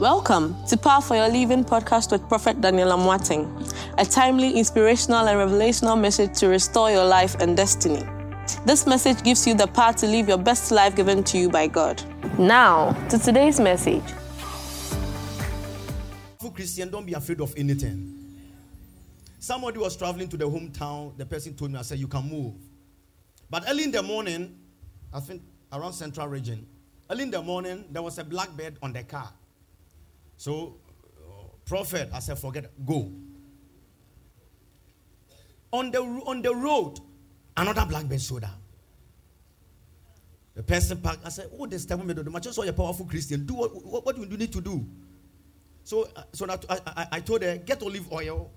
Welcome to Power for Your Living podcast with Prophet Daniel Amoateng, a timely, inspirational, and revelational message to restore your life and destiny. This message gives you the power to live your best life given to you by God. Now, to today's message. For Christian, don't be afraid of anything. Somebody was traveling to the hometown. The person told me, I said, You can move. But early in the morning, I think around Central Region, early in the morning, there was a blackbird on the car. So, uh, prophet, I said, forget, go. On the, on the road, another black man showed up. The person parked. I said, Oh, this time, I just saw a powerful Christian. Do what, what, what do you need to do? So, uh, so I, I, I told her, get olive oil,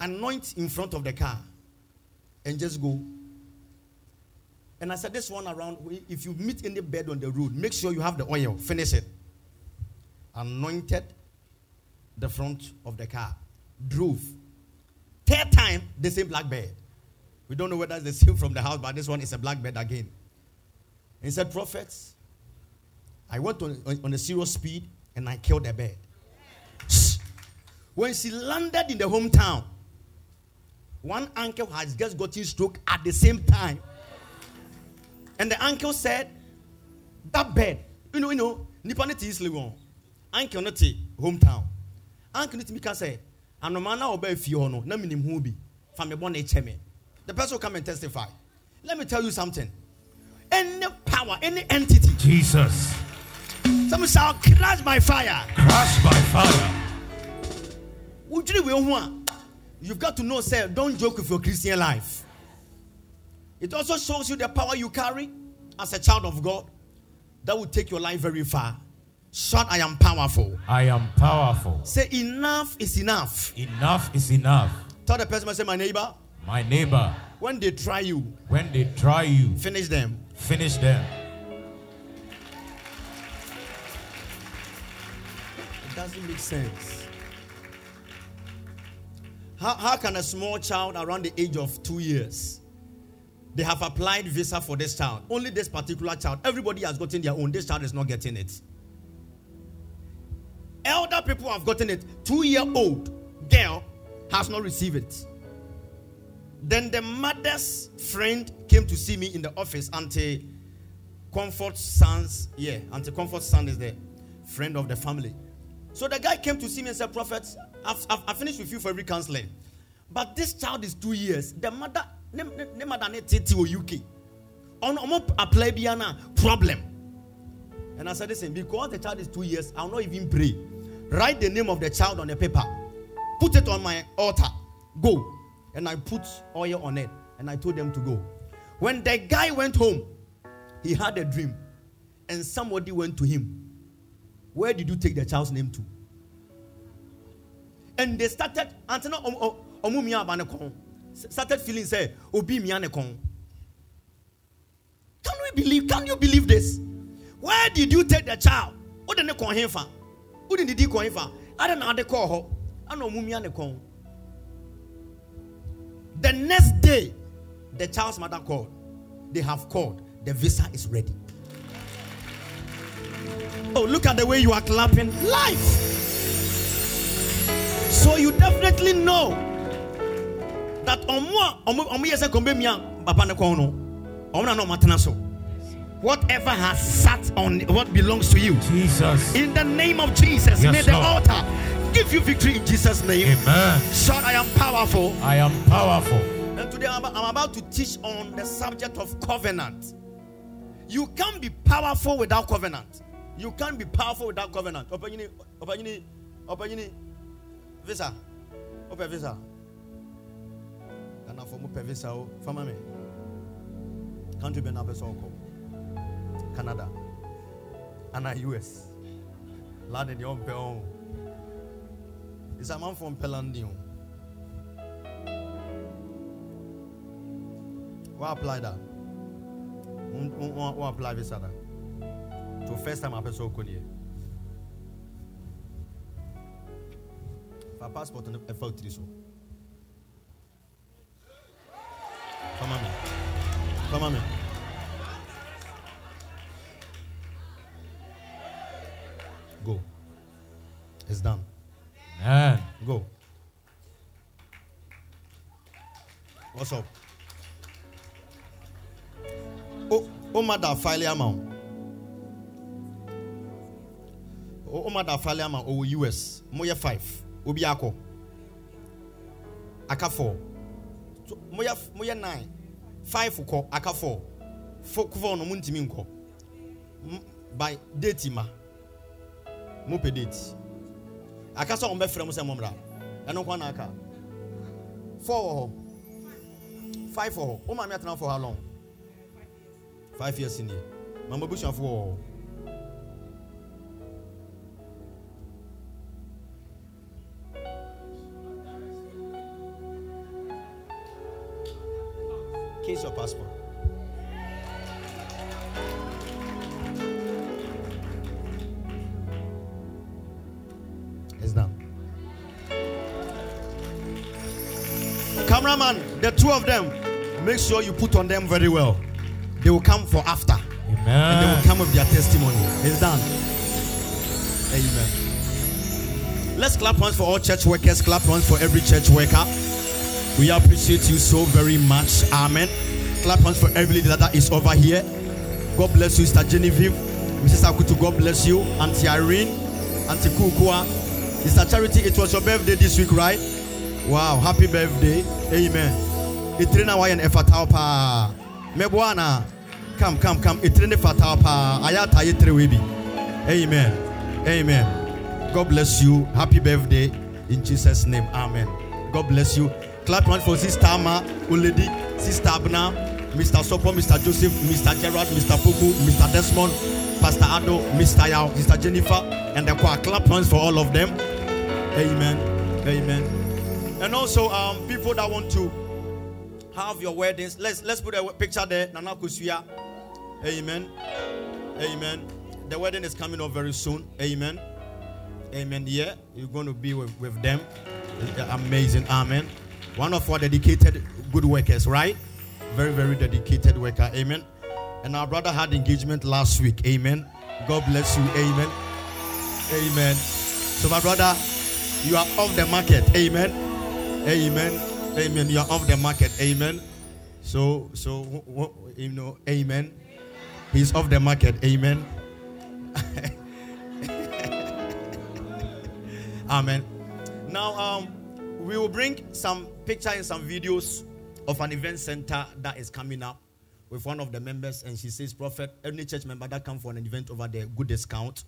anoint in front of the car, and just go. And I said, this one around, if you meet any bed on the road, make sure you have the oil, finish it anointed the front of the car, drove. Third time, the same blackbird. We don't know whether it's the same from the house, but this one is a blackbird again. He said, Prophets, I went on, on a zero speed and I killed the bird. When she landed in the hometown, one uncle has just gotten stroke at the same time. And the uncle said, That bird, you know, you know, Nippon is anke no te hometown. Anke no tumi ka sɛ anoma na ɔba fie hɔ no na menim ho bi. Fa me bɔ ne kyɛ me. The person will come and testify. Let me tell you something. Any power any entity. Jesus. Some shall crash by fire. Crash by fire. Wodwiri wei ho a you've got to know say don't joke with your christian life. It also shows you the power you carry as a child of god that will take your life very far Shout, I am powerful. I am powerful. Say, enough is enough. Enough is enough. Tell the person, I say, my neighbor. My neighbor. When they try you. When they try you. Finish them. Finish them. It doesn't make sense. How, how can a small child around the age of two years they have applied visa for this child only this particular child everybody has gotten their own this child is not getting it Elder people have gotten it. Two year old girl has not received it. Then the mother's friend came to see me in the office. Auntie Comfort Sons, yeah, Auntie Comfort Son is the friend of the family. So the guy came to see me and said, Prophet, I've, I've, I've finished with you for every counseling. But this child is two years. The mother, ne mother ne titi o UK. On apply biana problem. And I said, listen, because the child is two years, I'll not even pray. Write the name of the child on a paper. Put it on my altar. Go. And I put oil on it. And I told them to go. When the guy went home, he had a dream. And somebody went to him. Where did you take the child's name to? And they started, started feeling, say, Obi Can we believe? Can you believe this? Where did you take the child? What did they call him? Wode ne di kwan fa ada na ade kɔɔ hɔ ana ɔmumia ne kɔn the next day the child's mother called. They have called. The visa is ready. Oh look at the way you are clapping. Life! So you definitely know that ɔmo a ɔmo yɛ sɛ kɔnbɛ mia papa ne kɔn no. Ɔmo na na ɔmo atena so whatever has sat on what belongs to you. Jesus. In the name of Jesus, yes, may the Lord. altar give you victory in Jesus' name. Amen. Shout, I am powerful. I am powerful. And today I'm about to teach on the subject of covenant. You can't be powerful without covenant. You can't be powerful without covenant. Open open open visa. Open visa. And for visa, for me. Be na be called. Canada, and US. Land in your own. It's a man from Pelandium. What apply that? What apply this other? To first time I person ko nie. Fa passport fa utiri so. Come on me. Come on me. Oh, oh, mother, file amount. Oh, oh, mother, file amount. Oh, US. Moya five. Obi ako. Aka four. So, moya, moya nine. Five uko. Aka four. Four, four no muntimi nko. M- By date ma. Mo pe date. aka sɛ ɔmbɛfrɛ mu sɛ mommra ɛno nkwa na aka four wɔ hɔ five wɔ hɔ wo maame atena for how long five years nie mama busuafo wɔ Case your passport. Cameraman, the two of them, make sure you put on them very well. They will come for after. And they will come with their testimony. It's done. Amen. Let's clap once for all church workers. Clap once for every church worker. We appreciate you so very much. Amen. Clap once for every leader that is over here. God bless you, Sister Genevieve. Mrs. Akutu, God bless you. Auntie Irene, Auntie Kukua. Sister Charity, it was your birthday this week, right? Wow, happy birthday. Amen. Itrina wayan efatao pa. Mebwana. Come, come, come. Itrina fatao pa. Ayata webi. Amen. Amen. God bless you. Happy birthday in Jesus' name. Amen. God bless you. Clap one for Sister Ama, Uledi, Sister Abna, Mr. Sopo, Mr. Joseph, Mr. Gerard, Mr. Poku, Mr. Desmond, Pastor Ado, Mr. Yao, Mr. Jennifer, and the choir. Clap once for all of them. Amen. Amen. And also, um, people that want to have your weddings, let's let's put a picture there. Nana Kusuya. Amen. Amen. The wedding is coming up very soon. Amen. Amen. Yeah, you're going to be with, with them. Amazing. Amen. One of our dedicated good workers, right? Very, very dedicated worker. Amen. And our brother had engagement last week. Amen. God bless you. Amen. Amen. So, my brother, you are off the market. Amen. Amen. Amen. You are off the market. Amen. So, so you know, Amen. He's off the market. Amen. Amen. Now, um, we will bring some picture and some videos of an event center that is coming up with one of the members, and she says, "Prophet, any church member that come for an event over there, good discount,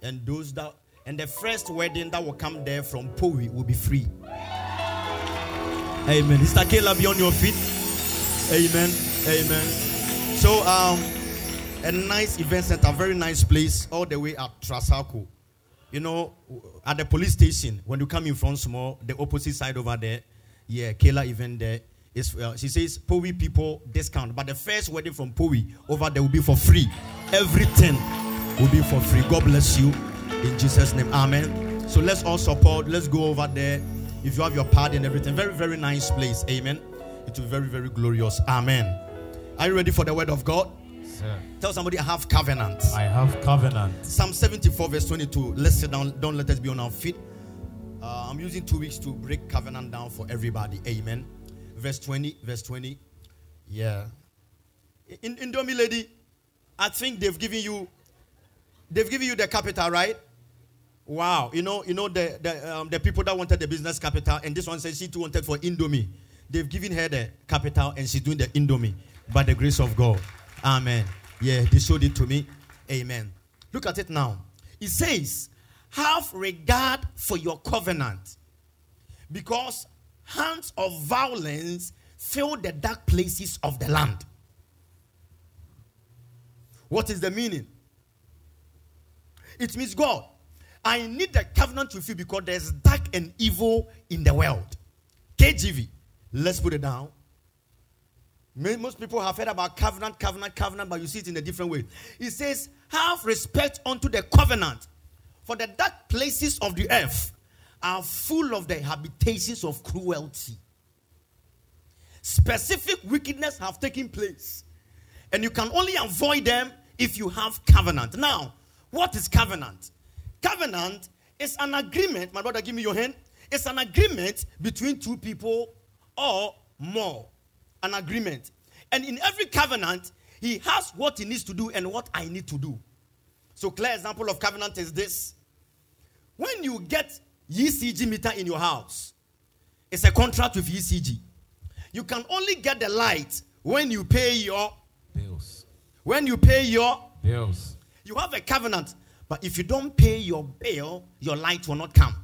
and those that and the first wedding that will come there from Powi will be free." Amen. Mr. Kayla, be on your feet. Amen. Amen. So, um, a nice event center, very nice place, all the way at Trasacco. You know, at the police station, when you come in from small, the opposite side over there, yeah, Kayla event there. Is, uh, she says Powi people discount, but the first wedding from Powi over there will be for free. Everything will be for free. God bless you in Jesus' name. Amen. So let's all support. Let's go over there. If you have your party and everything, very, very nice place. Amen. It will be very, very glorious. Amen. Are you ready for the word of God? Sir, Tell somebody I have covenant. I have covenant. Psalm 74, verse 22. Let's sit down. Don't let us be on our feet. Uh, I'm using two weeks to break covenant down for everybody. Amen. Verse 20. Verse 20. Yeah. In Indomie lady, I think they've given you they've given you the capital, right? Wow. You know, you know the the, um, the people that wanted the business capital, and this one says she too wanted for Indomie. They've given her the capital, and she's doing the Indomie by the grace of God. Amen. Yeah, they showed it to me. Amen. Look at it now. It says, "Have regard for your covenant, because hands of violence fill the dark places of the land." What is the meaning? It means God, I need a covenant with you because there's dark and evil in the world. KJV, let's put it down. Most people have heard about covenant, covenant, covenant, but you see it in a different way. It says, Have respect unto the covenant, for the dark places of the earth are full of the habitations of cruelty. Specific wickedness have taken place, and you can only avoid them if you have covenant. Now, what is covenant? Covenant is an agreement, my brother, give me your hand. It's an agreement between two people or more. An agreement. And in every covenant, he has what he needs to do and what I need to do. So, clear example of covenant is this. When you get ECG meter in your house, it's a contract with ECG. You can only get the light when you pay your Bills. when you pay your Bills. you have a covenant, but if you don't pay your bill, your light will not come.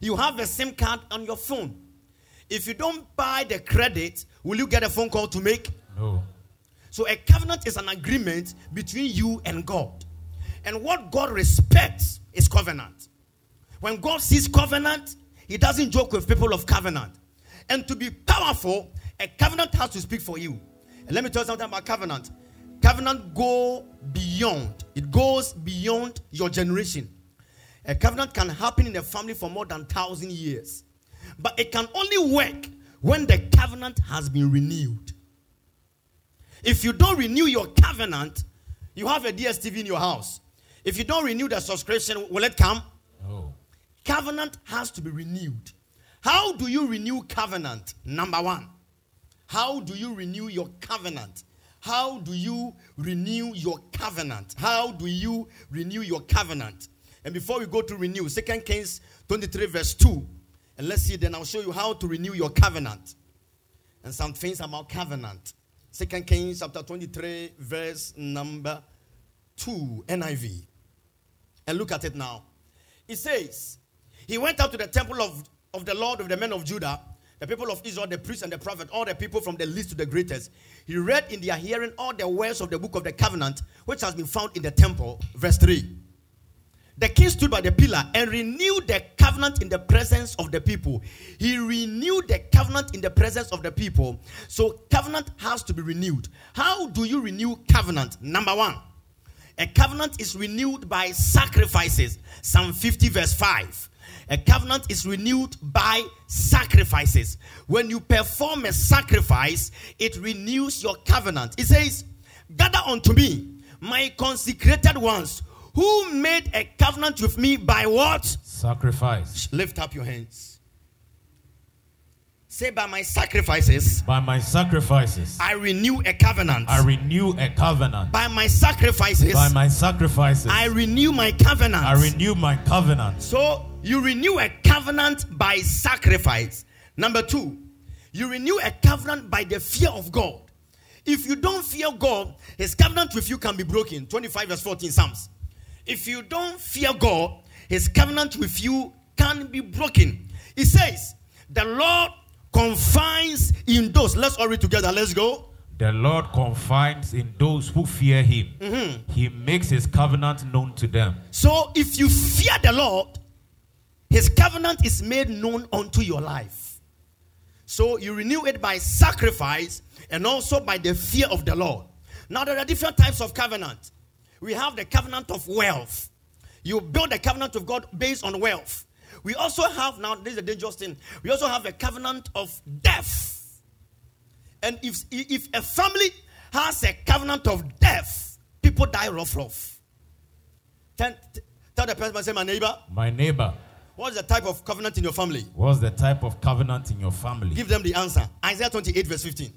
You have a SIM card on your phone. If you don't buy the credit, will you get a phone call to make? No. So a covenant is an agreement between you and God. And what God respects is covenant. When God sees covenant, he doesn't joke with people of covenant. And to be powerful, a covenant has to speak for you. And let me tell you something about covenant. Covenant go beyond. It goes beyond your generation. A covenant can happen in a family for more than thousand years. But it can only work when the covenant has been renewed. If you don't renew your covenant, you have a DSTV in your house. If you don't renew the subscription, will it come? No. Covenant has to be renewed. How do you renew covenant? Number one, how do you renew your covenant? How do you renew your covenant? How do you renew your covenant? And before we go to renew, Second Kings 23, verse 2. And let's see, then I'll show you how to renew your covenant. And some things about covenant. Second Kings chapter 23, verse number 2, NIV. And look at it now. It says, He went up to the temple of, of the Lord of the men of Judah, the people of Israel, the priests and the prophet, all the people from the least to the greatest. He read in their hearing all the words of the book of the covenant, which has been found in the temple. Verse 3. The king stood by the pillar and renewed the covenant in the presence of the people. He renewed the covenant in the presence of the people. So, covenant has to be renewed. How do you renew covenant? Number one, a covenant is renewed by sacrifices. Psalm 50, verse 5. A covenant is renewed by sacrifices. When you perform a sacrifice, it renews your covenant. It says, Gather unto me, my consecrated ones, who made a covenant with me by what? Sacrifice. Lift up your hands. Say, By my sacrifices, By my sacrifices, I renew a covenant. I renew a covenant. By my sacrifices, By my sacrifices, I renew my covenant. I renew my covenant. So you renew a covenant by sacrifice. Number two, you renew a covenant by the fear of God. If you don't fear God, his covenant with you can be broken. 25 verse 14 Psalms. If you don't fear God, his covenant with you can be broken. He says, The Lord confines in those. Let's all read together. Let's go. The Lord confines in those who fear him. Mm-hmm. He makes his covenant known to them. So if you fear the Lord, his covenant is made known unto your life. So you renew it by sacrifice and also by the fear of the Lord. Now there are different types of covenant. We have the covenant of wealth. You build the covenant of God based on wealth. We also have now this is a dangerous thing. We also have a covenant of death. And if if a family has a covenant of death, people die rough rough. Tell, tell the person, say, my neighbor, My neighbor, what's the type of covenant in your family? what's the type of covenant in your family? Give them the answer. Isaiah 28, verse 15.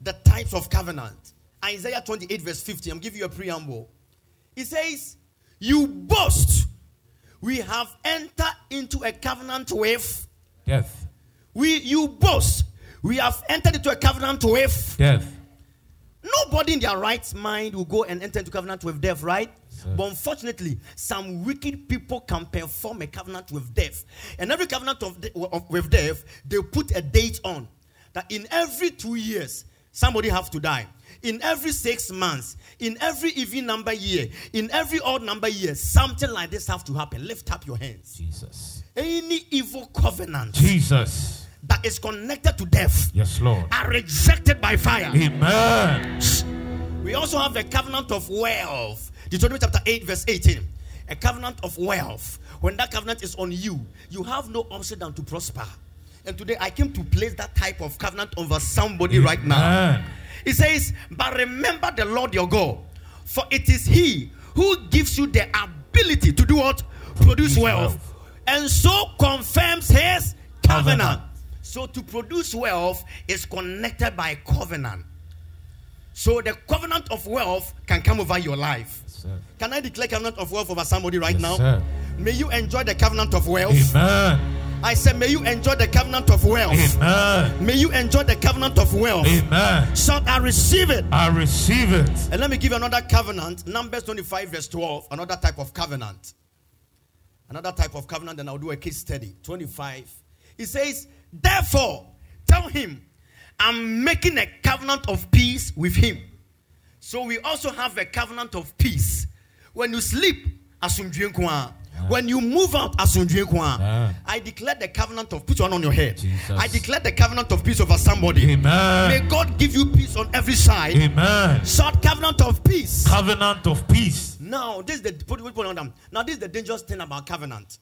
The types of covenant. Isaiah 28, verse 50. I'm giving you a preamble. It says, You boast. We have entered into a covenant with. Death. We you boast. We have entered into a covenant with. Death. Nobody in their right mind will go and enter into covenant with death, right? But unfortunately, some wicked people can perform a covenant with death. And every covenant of, de- of- with death, they put a date on that in every two years, somebody have to die. In every six months, in every even number year, in every odd number year, something like this have to happen. Lift up your hands. Jesus. Any evil covenant Jesus. that is connected to death Yes, Lord. are rejected by fire. Amen. We also have a covenant of wealth. Deuteronomy chapter 8, verse 18. A covenant of wealth. When that covenant is on you, you have no option than to prosper. And today I came to place that type of covenant over somebody right now. It says, But remember the Lord your God, for it is He who gives you the ability to do what? Produce wealth. And so confirms his covenant. So to produce wealth is connected by covenant. So the covenant of wealth can come over your life. Sir. Can I declare covenant of wealth over somebody right Yes, now? sir. May you enjoy the covenant of wealth. Amen. I said, may you enjoy the covenant of wealth. Amen. May you enjoy the covenant of wealth. Amen. Shout, I receive it. I receive it. And let me give you another covenant. Numbers 25, verse 12. Another type of covenant. Another type of covenant, then I'll do a case study. 25. It says, Therefore, tell him, I'm making a covenant of peace with him. So we also have a covenant of peace. When you sleep, asumdue nko ara. When you move out. Ah. I declare the covenant of put one on your head. Jesus. I declare the covenant of peace over somebody. May God give you peace on every side. Amen. Shout covenant of peace. Covenant of peace. Now, this is the put, put, put on them. Now, this is the dangerous thing about covenant.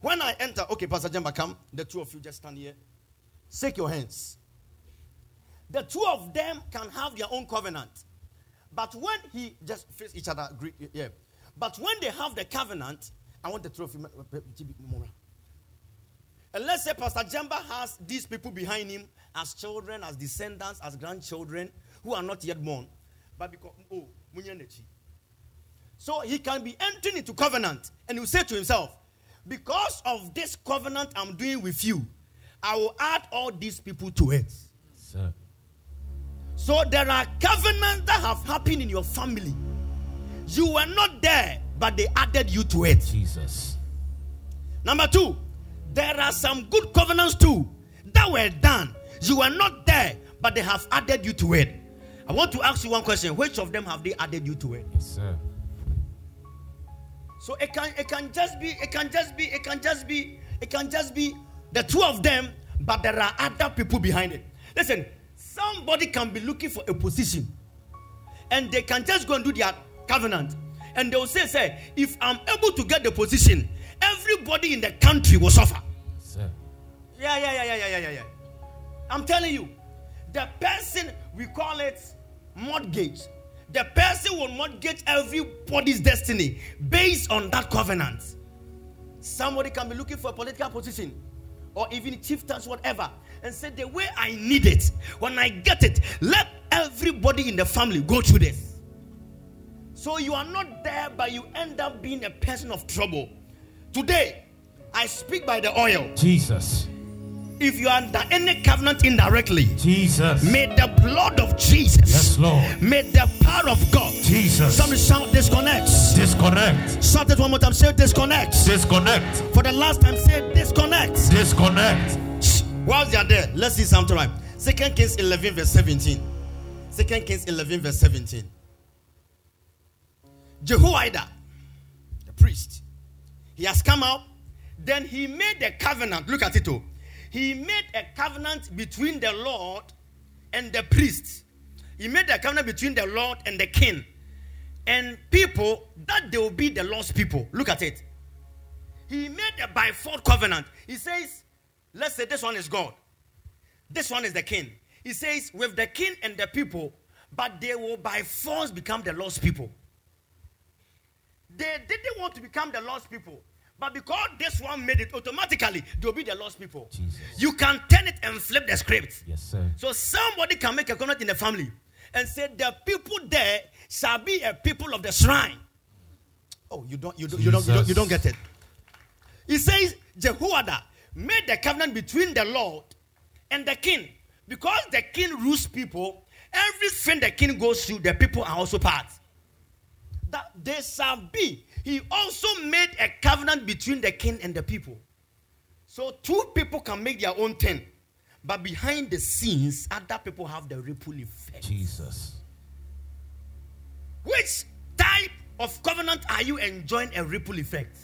When I enter, okay, Pastor Jemba, come. The two of you just stand here. Shake your hands. The two of them can have their own covenant. But when he just face each other, yeah. But when they have the covenant, I want the trophy. And let's say Pastor Jemba has these people behind him as children, as descendants, as grandchildren who are not yet born. But because, oh. So he can be entering into covenant and he will say to himself, Because of this covenant I'm doing with you, I will add all these people to it. Sir. So there are covenants that have happened in your family. You were not there, but they added you to it. Jesus. Number two, there are some good covenants too that were done. You were not there, but they have added you to it. I want to ask you one question. Which of them have they added you to it? Yes, sir. So it can it can just be it can just be it can just be it can just be the two of them, but there are other people behind it. Listen, somebody can be looking for a position, and they can just go and do their covenant, and they will say, "Say, if I'm able to get the position, everybody in the country will suffer." Sir. Yeah, yeah, yeah, yeah, yeah, yeah, yeah, yeah. I'm telling you, the person we call it mortgage. The person will mortgage everybody's destiny based on that covenant. Somebody can be looking for a political position or even chieftains, whatever, and say, The way I need it, when I get it, let everybody in the family go through this. So you are not there, but you end up being a person of trouble. Today, I speak by the oil. Jesus. If you are under any covenant indirectly, Jesus. may the blood of Jesus, Yes, Lord. may the power of God, Jesus. somebody shout disconnect. Disconnect. Shout it one more time, say disconnect. Disconnect. For the last time, say disconnect. Disconnect. Whilst they are there, let's see something right. Second Kings 11, verse 17. Second Kings 11, verse 17. Jehoiada, the priest, he has come out. Then he made a covenant. Look at it, oh. He made a covenant between the Lord and the priest. He made a covenant between the Lord and the king and people that they will be the lost people. Look at it. He made a by fourth covenant. He says, let's say this one is God, this one is the king. He says, with the king and the people, but they will by force become the lost people. They didn't want to become the lost people. But because this one made it automatically, they'll be the lost people. Jesus. You can turn it and flip the script. Yes, sir. So somebody can make a covenant in the family and say the people there shall be a people of the shrine. Oh, you don't, you don't, you don't, you don't, you don't get it. He says Jehoiada made the covenant between the Lord and the king because the king rules people. Everything the king goes through, the people are also part. That they shall be. He also made a covenant between the king and the people. So two people can make their own thing, but behind the scenes, other people have the ripple effect. Jesus. Which type of covenant are you enjoying a ripple effect?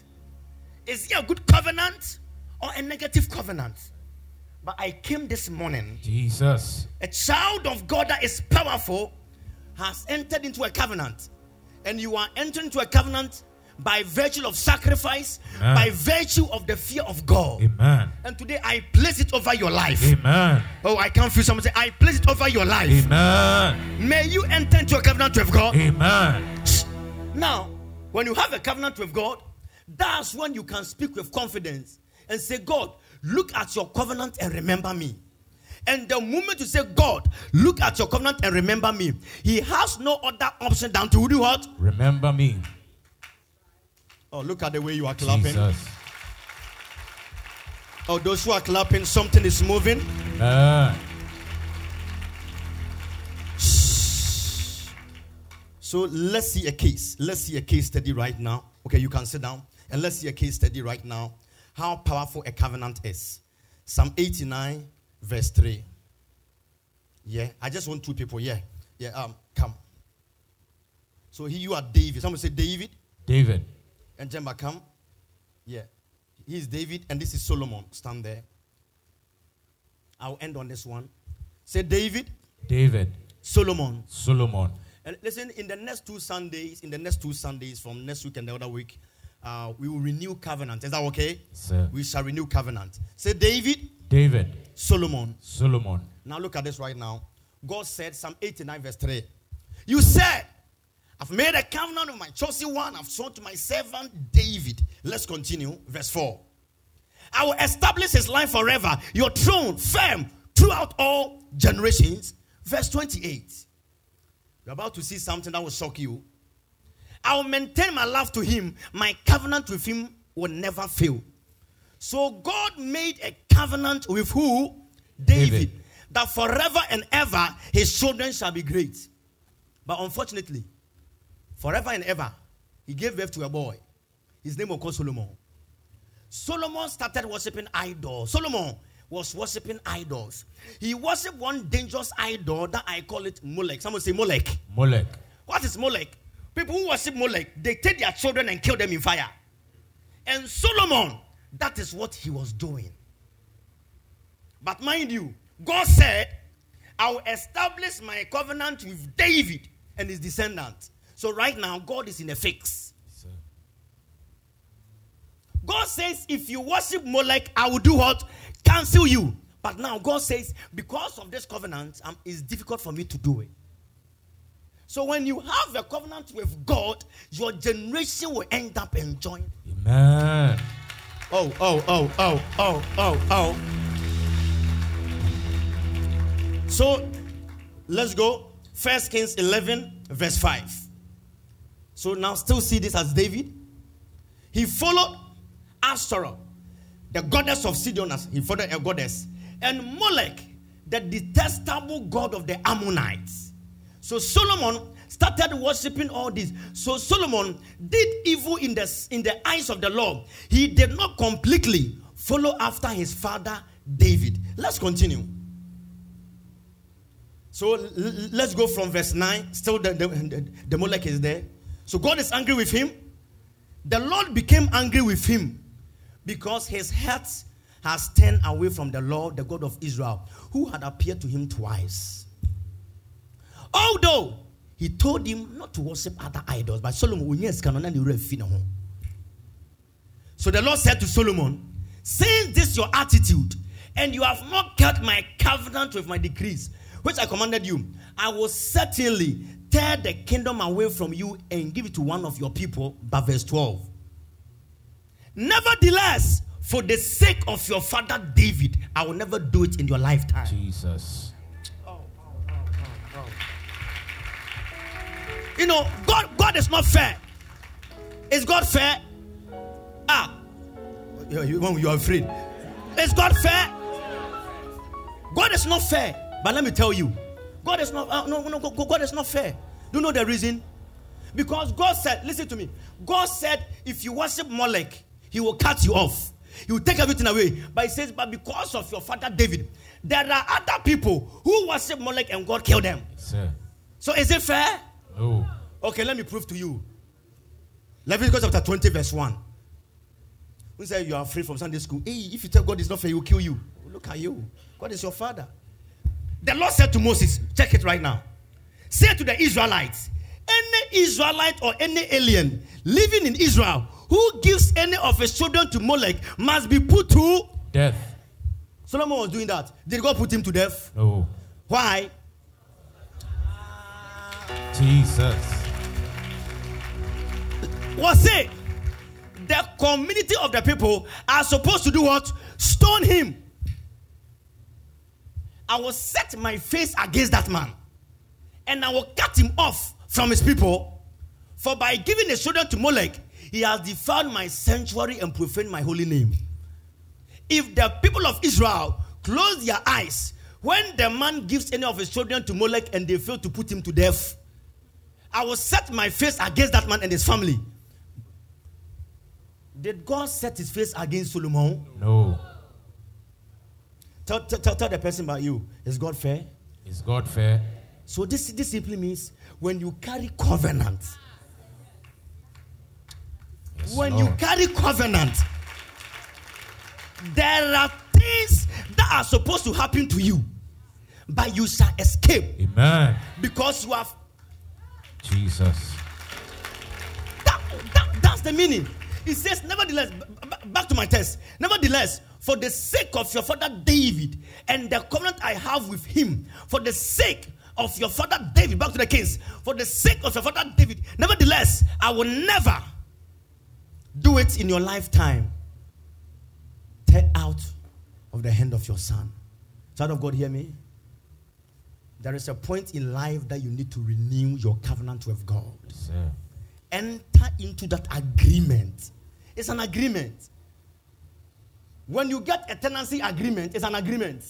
Is it a good covenant or a negative covenant? But I came this morning, Jesus. a child of God that is powerful has entered into a covenant, and you are entering into a covenant by virtue of sacrifice, Amen. by virtue of the fear of God. Amen. And today I place it over your life. Amen. Oh, I can't feel someone say, I place it over your life. Amen. May you enter into a covenant with God. Amen. Now, When you have a covenant with God, that's when you can speak with confidence and say, God, look at your covenant and remember me. And the moment you say, God, look at your covenant and remember me, he has no other option than to do what? Remember me. Oh, look at the way you are clapping. Jesus. Oh, those who are clapping, something is moving. Amen. So let's see a case. Let's see a case study right now. Okay, you can sit down and let's see a case study right now. How powerful a covenant is. Psalm 89, verse 3. Yeah, I just want two people. Yeah, yeah, um, come. So here you are David. Someone say David David. and Jemba, come. Yeah, he is David and this is Solomon. Stand there. I'll end on this one. Say David, David. Solomon. Solomon. And listen, in the next two Sundays, in the next two Sundays from next week and the other week, uh, we will renew covenant. Is that okay? Sir. We shall renew covenant. Say David, David. Solomon. Solomon. Now look at this right now. God said, Psalm 89, verse 3. You said, I've made a covenant with my chosen one. I've sworn to my servant David. Let's continue. Verse 4. I will establish his line forever, your throne firm throughout all generations. Verse 28. You're about to see something that will shock you. I will maintain my love to him. My covenant with him will never fail. So God made a covenant with who? David. David. That forever and ever his children shall be great. But unfortunately, forever and ever, he gave birth to a boy. His name was called Solomon. Solomon started worshiping idols. Solomon was worshiping idols. He worshiped one dangerous idol that I call it Molech. Someone say Molech. Molech. What is Molech? People who worship Molech, they take their children and kill them in fire. And Solomon, that is what he was doing. But mind you, God said, I will establish my covenant with David and his descendants. So right now, God is in a fix. Sir. God says, if you worship Molech, I will do what? Cancel you. But now God says, because of this covenant, um, it's difficult for me to do it. So when you have a covenant with God, your generation will end up enjoying. Amen. Oh, oh, oh, oh, oh, oh, oh. So let's go. First Kings 11, verse 5. So now still see this as David. He followed Ashtoreth, the goddess of Sidon, as he followed a goddess, and Molech, the detestable god of the Ammonites. So Solomon started worshiping all this. So Solomon did evil in the, in the eyes of the Lord. He did not completely follow after his father David. Let's continue. So l- let's go from verse 9. Still, the, the, the, the Molech is there. So God is angry with him. The Lord became angry with him because his heart has turned away from the Lord, the God of Israel, who had appeared to him twice. Although he told him not to worship other idols, but Solomon will yes, cannot any refine home. So the Lord said to Solomon, Since this your attitude, and you have not kept my covenant with my decrees, which I commanded you, I will certainly tear the kingdom away from you and give it to one of your people. But verse 12. Nevertheless, for the sake of your father David, I will never do it in your lifetime. Jesus. Oh, oh, oh, You know, God, God is not fair. Is God fair? Ah, you, you, you are afraid. Is God fair? God is not fair. But let me tell you, God is not. Uh, no, no, God God is not fair. Do you know the reason? Because God said, listen to me. God said, if you worship Molech, He will cut you off. He will take everything away. But He says, but because of your father David, there are other people who worship Molech and God killed them. Sir. So is it fair? No. Okay, let me prove to you. Leviticus chapter 20, verse 1. Who said you are free from Sunday school? Hey, if you tell God is not fair, he will kill you. Look at you. God is your father. The Lord said to Moses, check it right now. Say to the Israelites, any Israelite or any alien living in Israel who gives any of his children to Molech must be put to. Death. Solomon was doing that. Did God put him to death? No. Why? Jesus. was saying the community of the people are supposed to do what? Stone him. I will set my face against that man and I will cut him off from his people. For by giving his children to Molech, he has defiled my sanctuary and profaned my holy name. If the people of Israel close their eyes when the man gives any of his children to Molech and they fail to put him to death, I will set my face against that man and his family. Did God set his face against Solomon? No. Tell, tell, tell the person about you. Is God fair? Is God fair? So this, this simply means when you carry covenant, Yes, when Lord. you carry covenant, there are things that are supposed to happen to you, but you shall escape Amen. because you have. Jesus. That, that, that's the meaning. It says, nevertheless, b- b- back to my text. Nevertheless, for the sake of your father David and the covenant I have with him, for the sake of your father David, back to the kings, for the sake of your father David, nevertheless, I will never do it in your lifetime. Take out of the hand of your son. Child of God, hear me. There is a point in life that you need to renew your covenant with God Sir. enter into that agreement. It's an agreement. When you get a tenancy agreement, it's an agreement.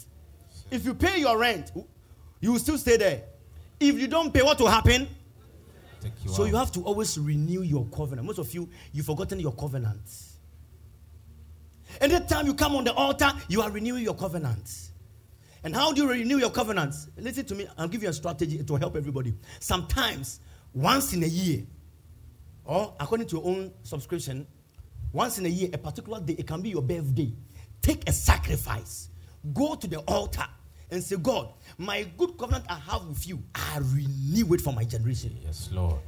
If you pay your rent, you will still stay there. If you don't pay, what will happen? You So out. you have to always renew your covenant. Most of you, you've forgotten your covenant. Anytime you come on the altar, you are renewing your covenant. And how do you renew your covenants? Listen to me, I'll give you a strategy to help everybody. Sometimes, once in a year, or according to your own subscription, once in a year, a particular day, it can be your birthday. Take a sacrifice. Go to the altar and say, God, my good covenant I have with you, I renew it for my generation. Yes, Lord.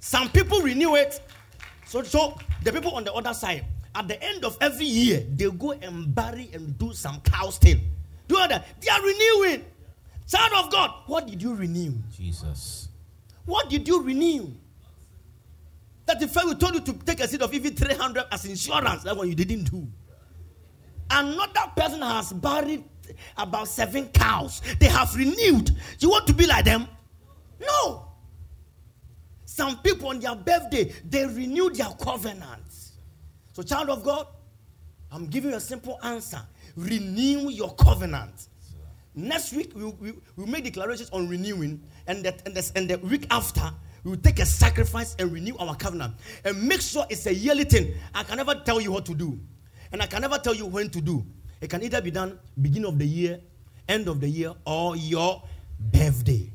Some people renew it. So, so the people on the other side, at the end of every year, they go and bury and do some cow thing. Do that? They are renewing. Child of God, what did you renew? Jesus. What did you renew? That the I told you to take a seat of even 300 as insurance, that one you didn't do. Another person has buried about seven cows. They have renewed. You want to be like them? No. Some people on their birthday, they renew their covenants. So, child of God, I'm giving you a simple answer. Renew your covenant. Next week, we'll, we we'll make declarations on renewing, and, that, and, the, and the week after, we will take a sacrifice and renew our covenant. And make sure it's a yearly thing. I can never tell you what to do, and I can never tell you when to do. It can either be done beginning of the year, end of the year, or your birthday.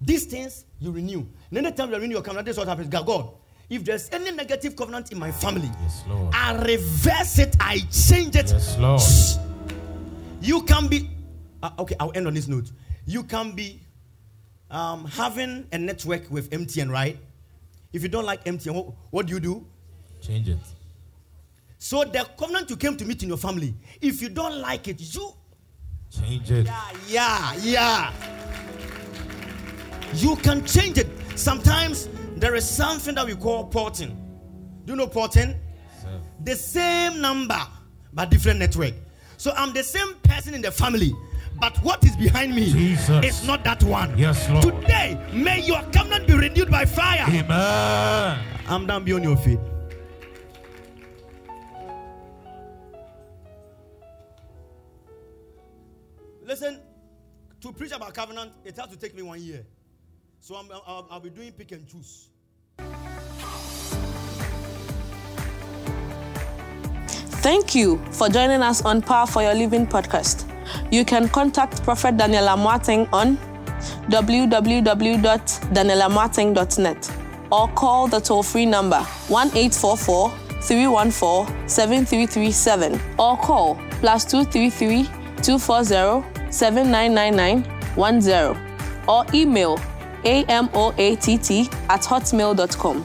These things you renew. And anytime you renew your covenant, this is what happens. God, God, if there's any negative covenant in my family, Yes, Lord. I reverse it, I change it. Yes, Lord. You can be, uh, okay, I'll end on this note. You can be um, having a network with MTN, right? If you don't like MTN, what, what do you do? Change it. So the covenant you came to meet in your family, if you don't like it, you, Change it. yeah, yeah, yeah. You can change it. Sometimes there is something that we call porting. Do you know porting? Sir. the same number but different network. So I'm the same person in the family, but what is behind me Jesus. is not that one. Yes, Lord. Today, may your covenant be renewed by fire. Amen. I'm down beyond your feet. Listen, to preach about covenant, it has to take me one year. So I'm, I'll, I'll be doing pick and choose. Thank you for joining us on Power for Your Living podcast. You can contact Prophet Daniel Amoateng on www.danielamoateng.net or call the toll free number 1 314 7337 or call plus 233 240 7999 10 or email amoatt at hotmail.com.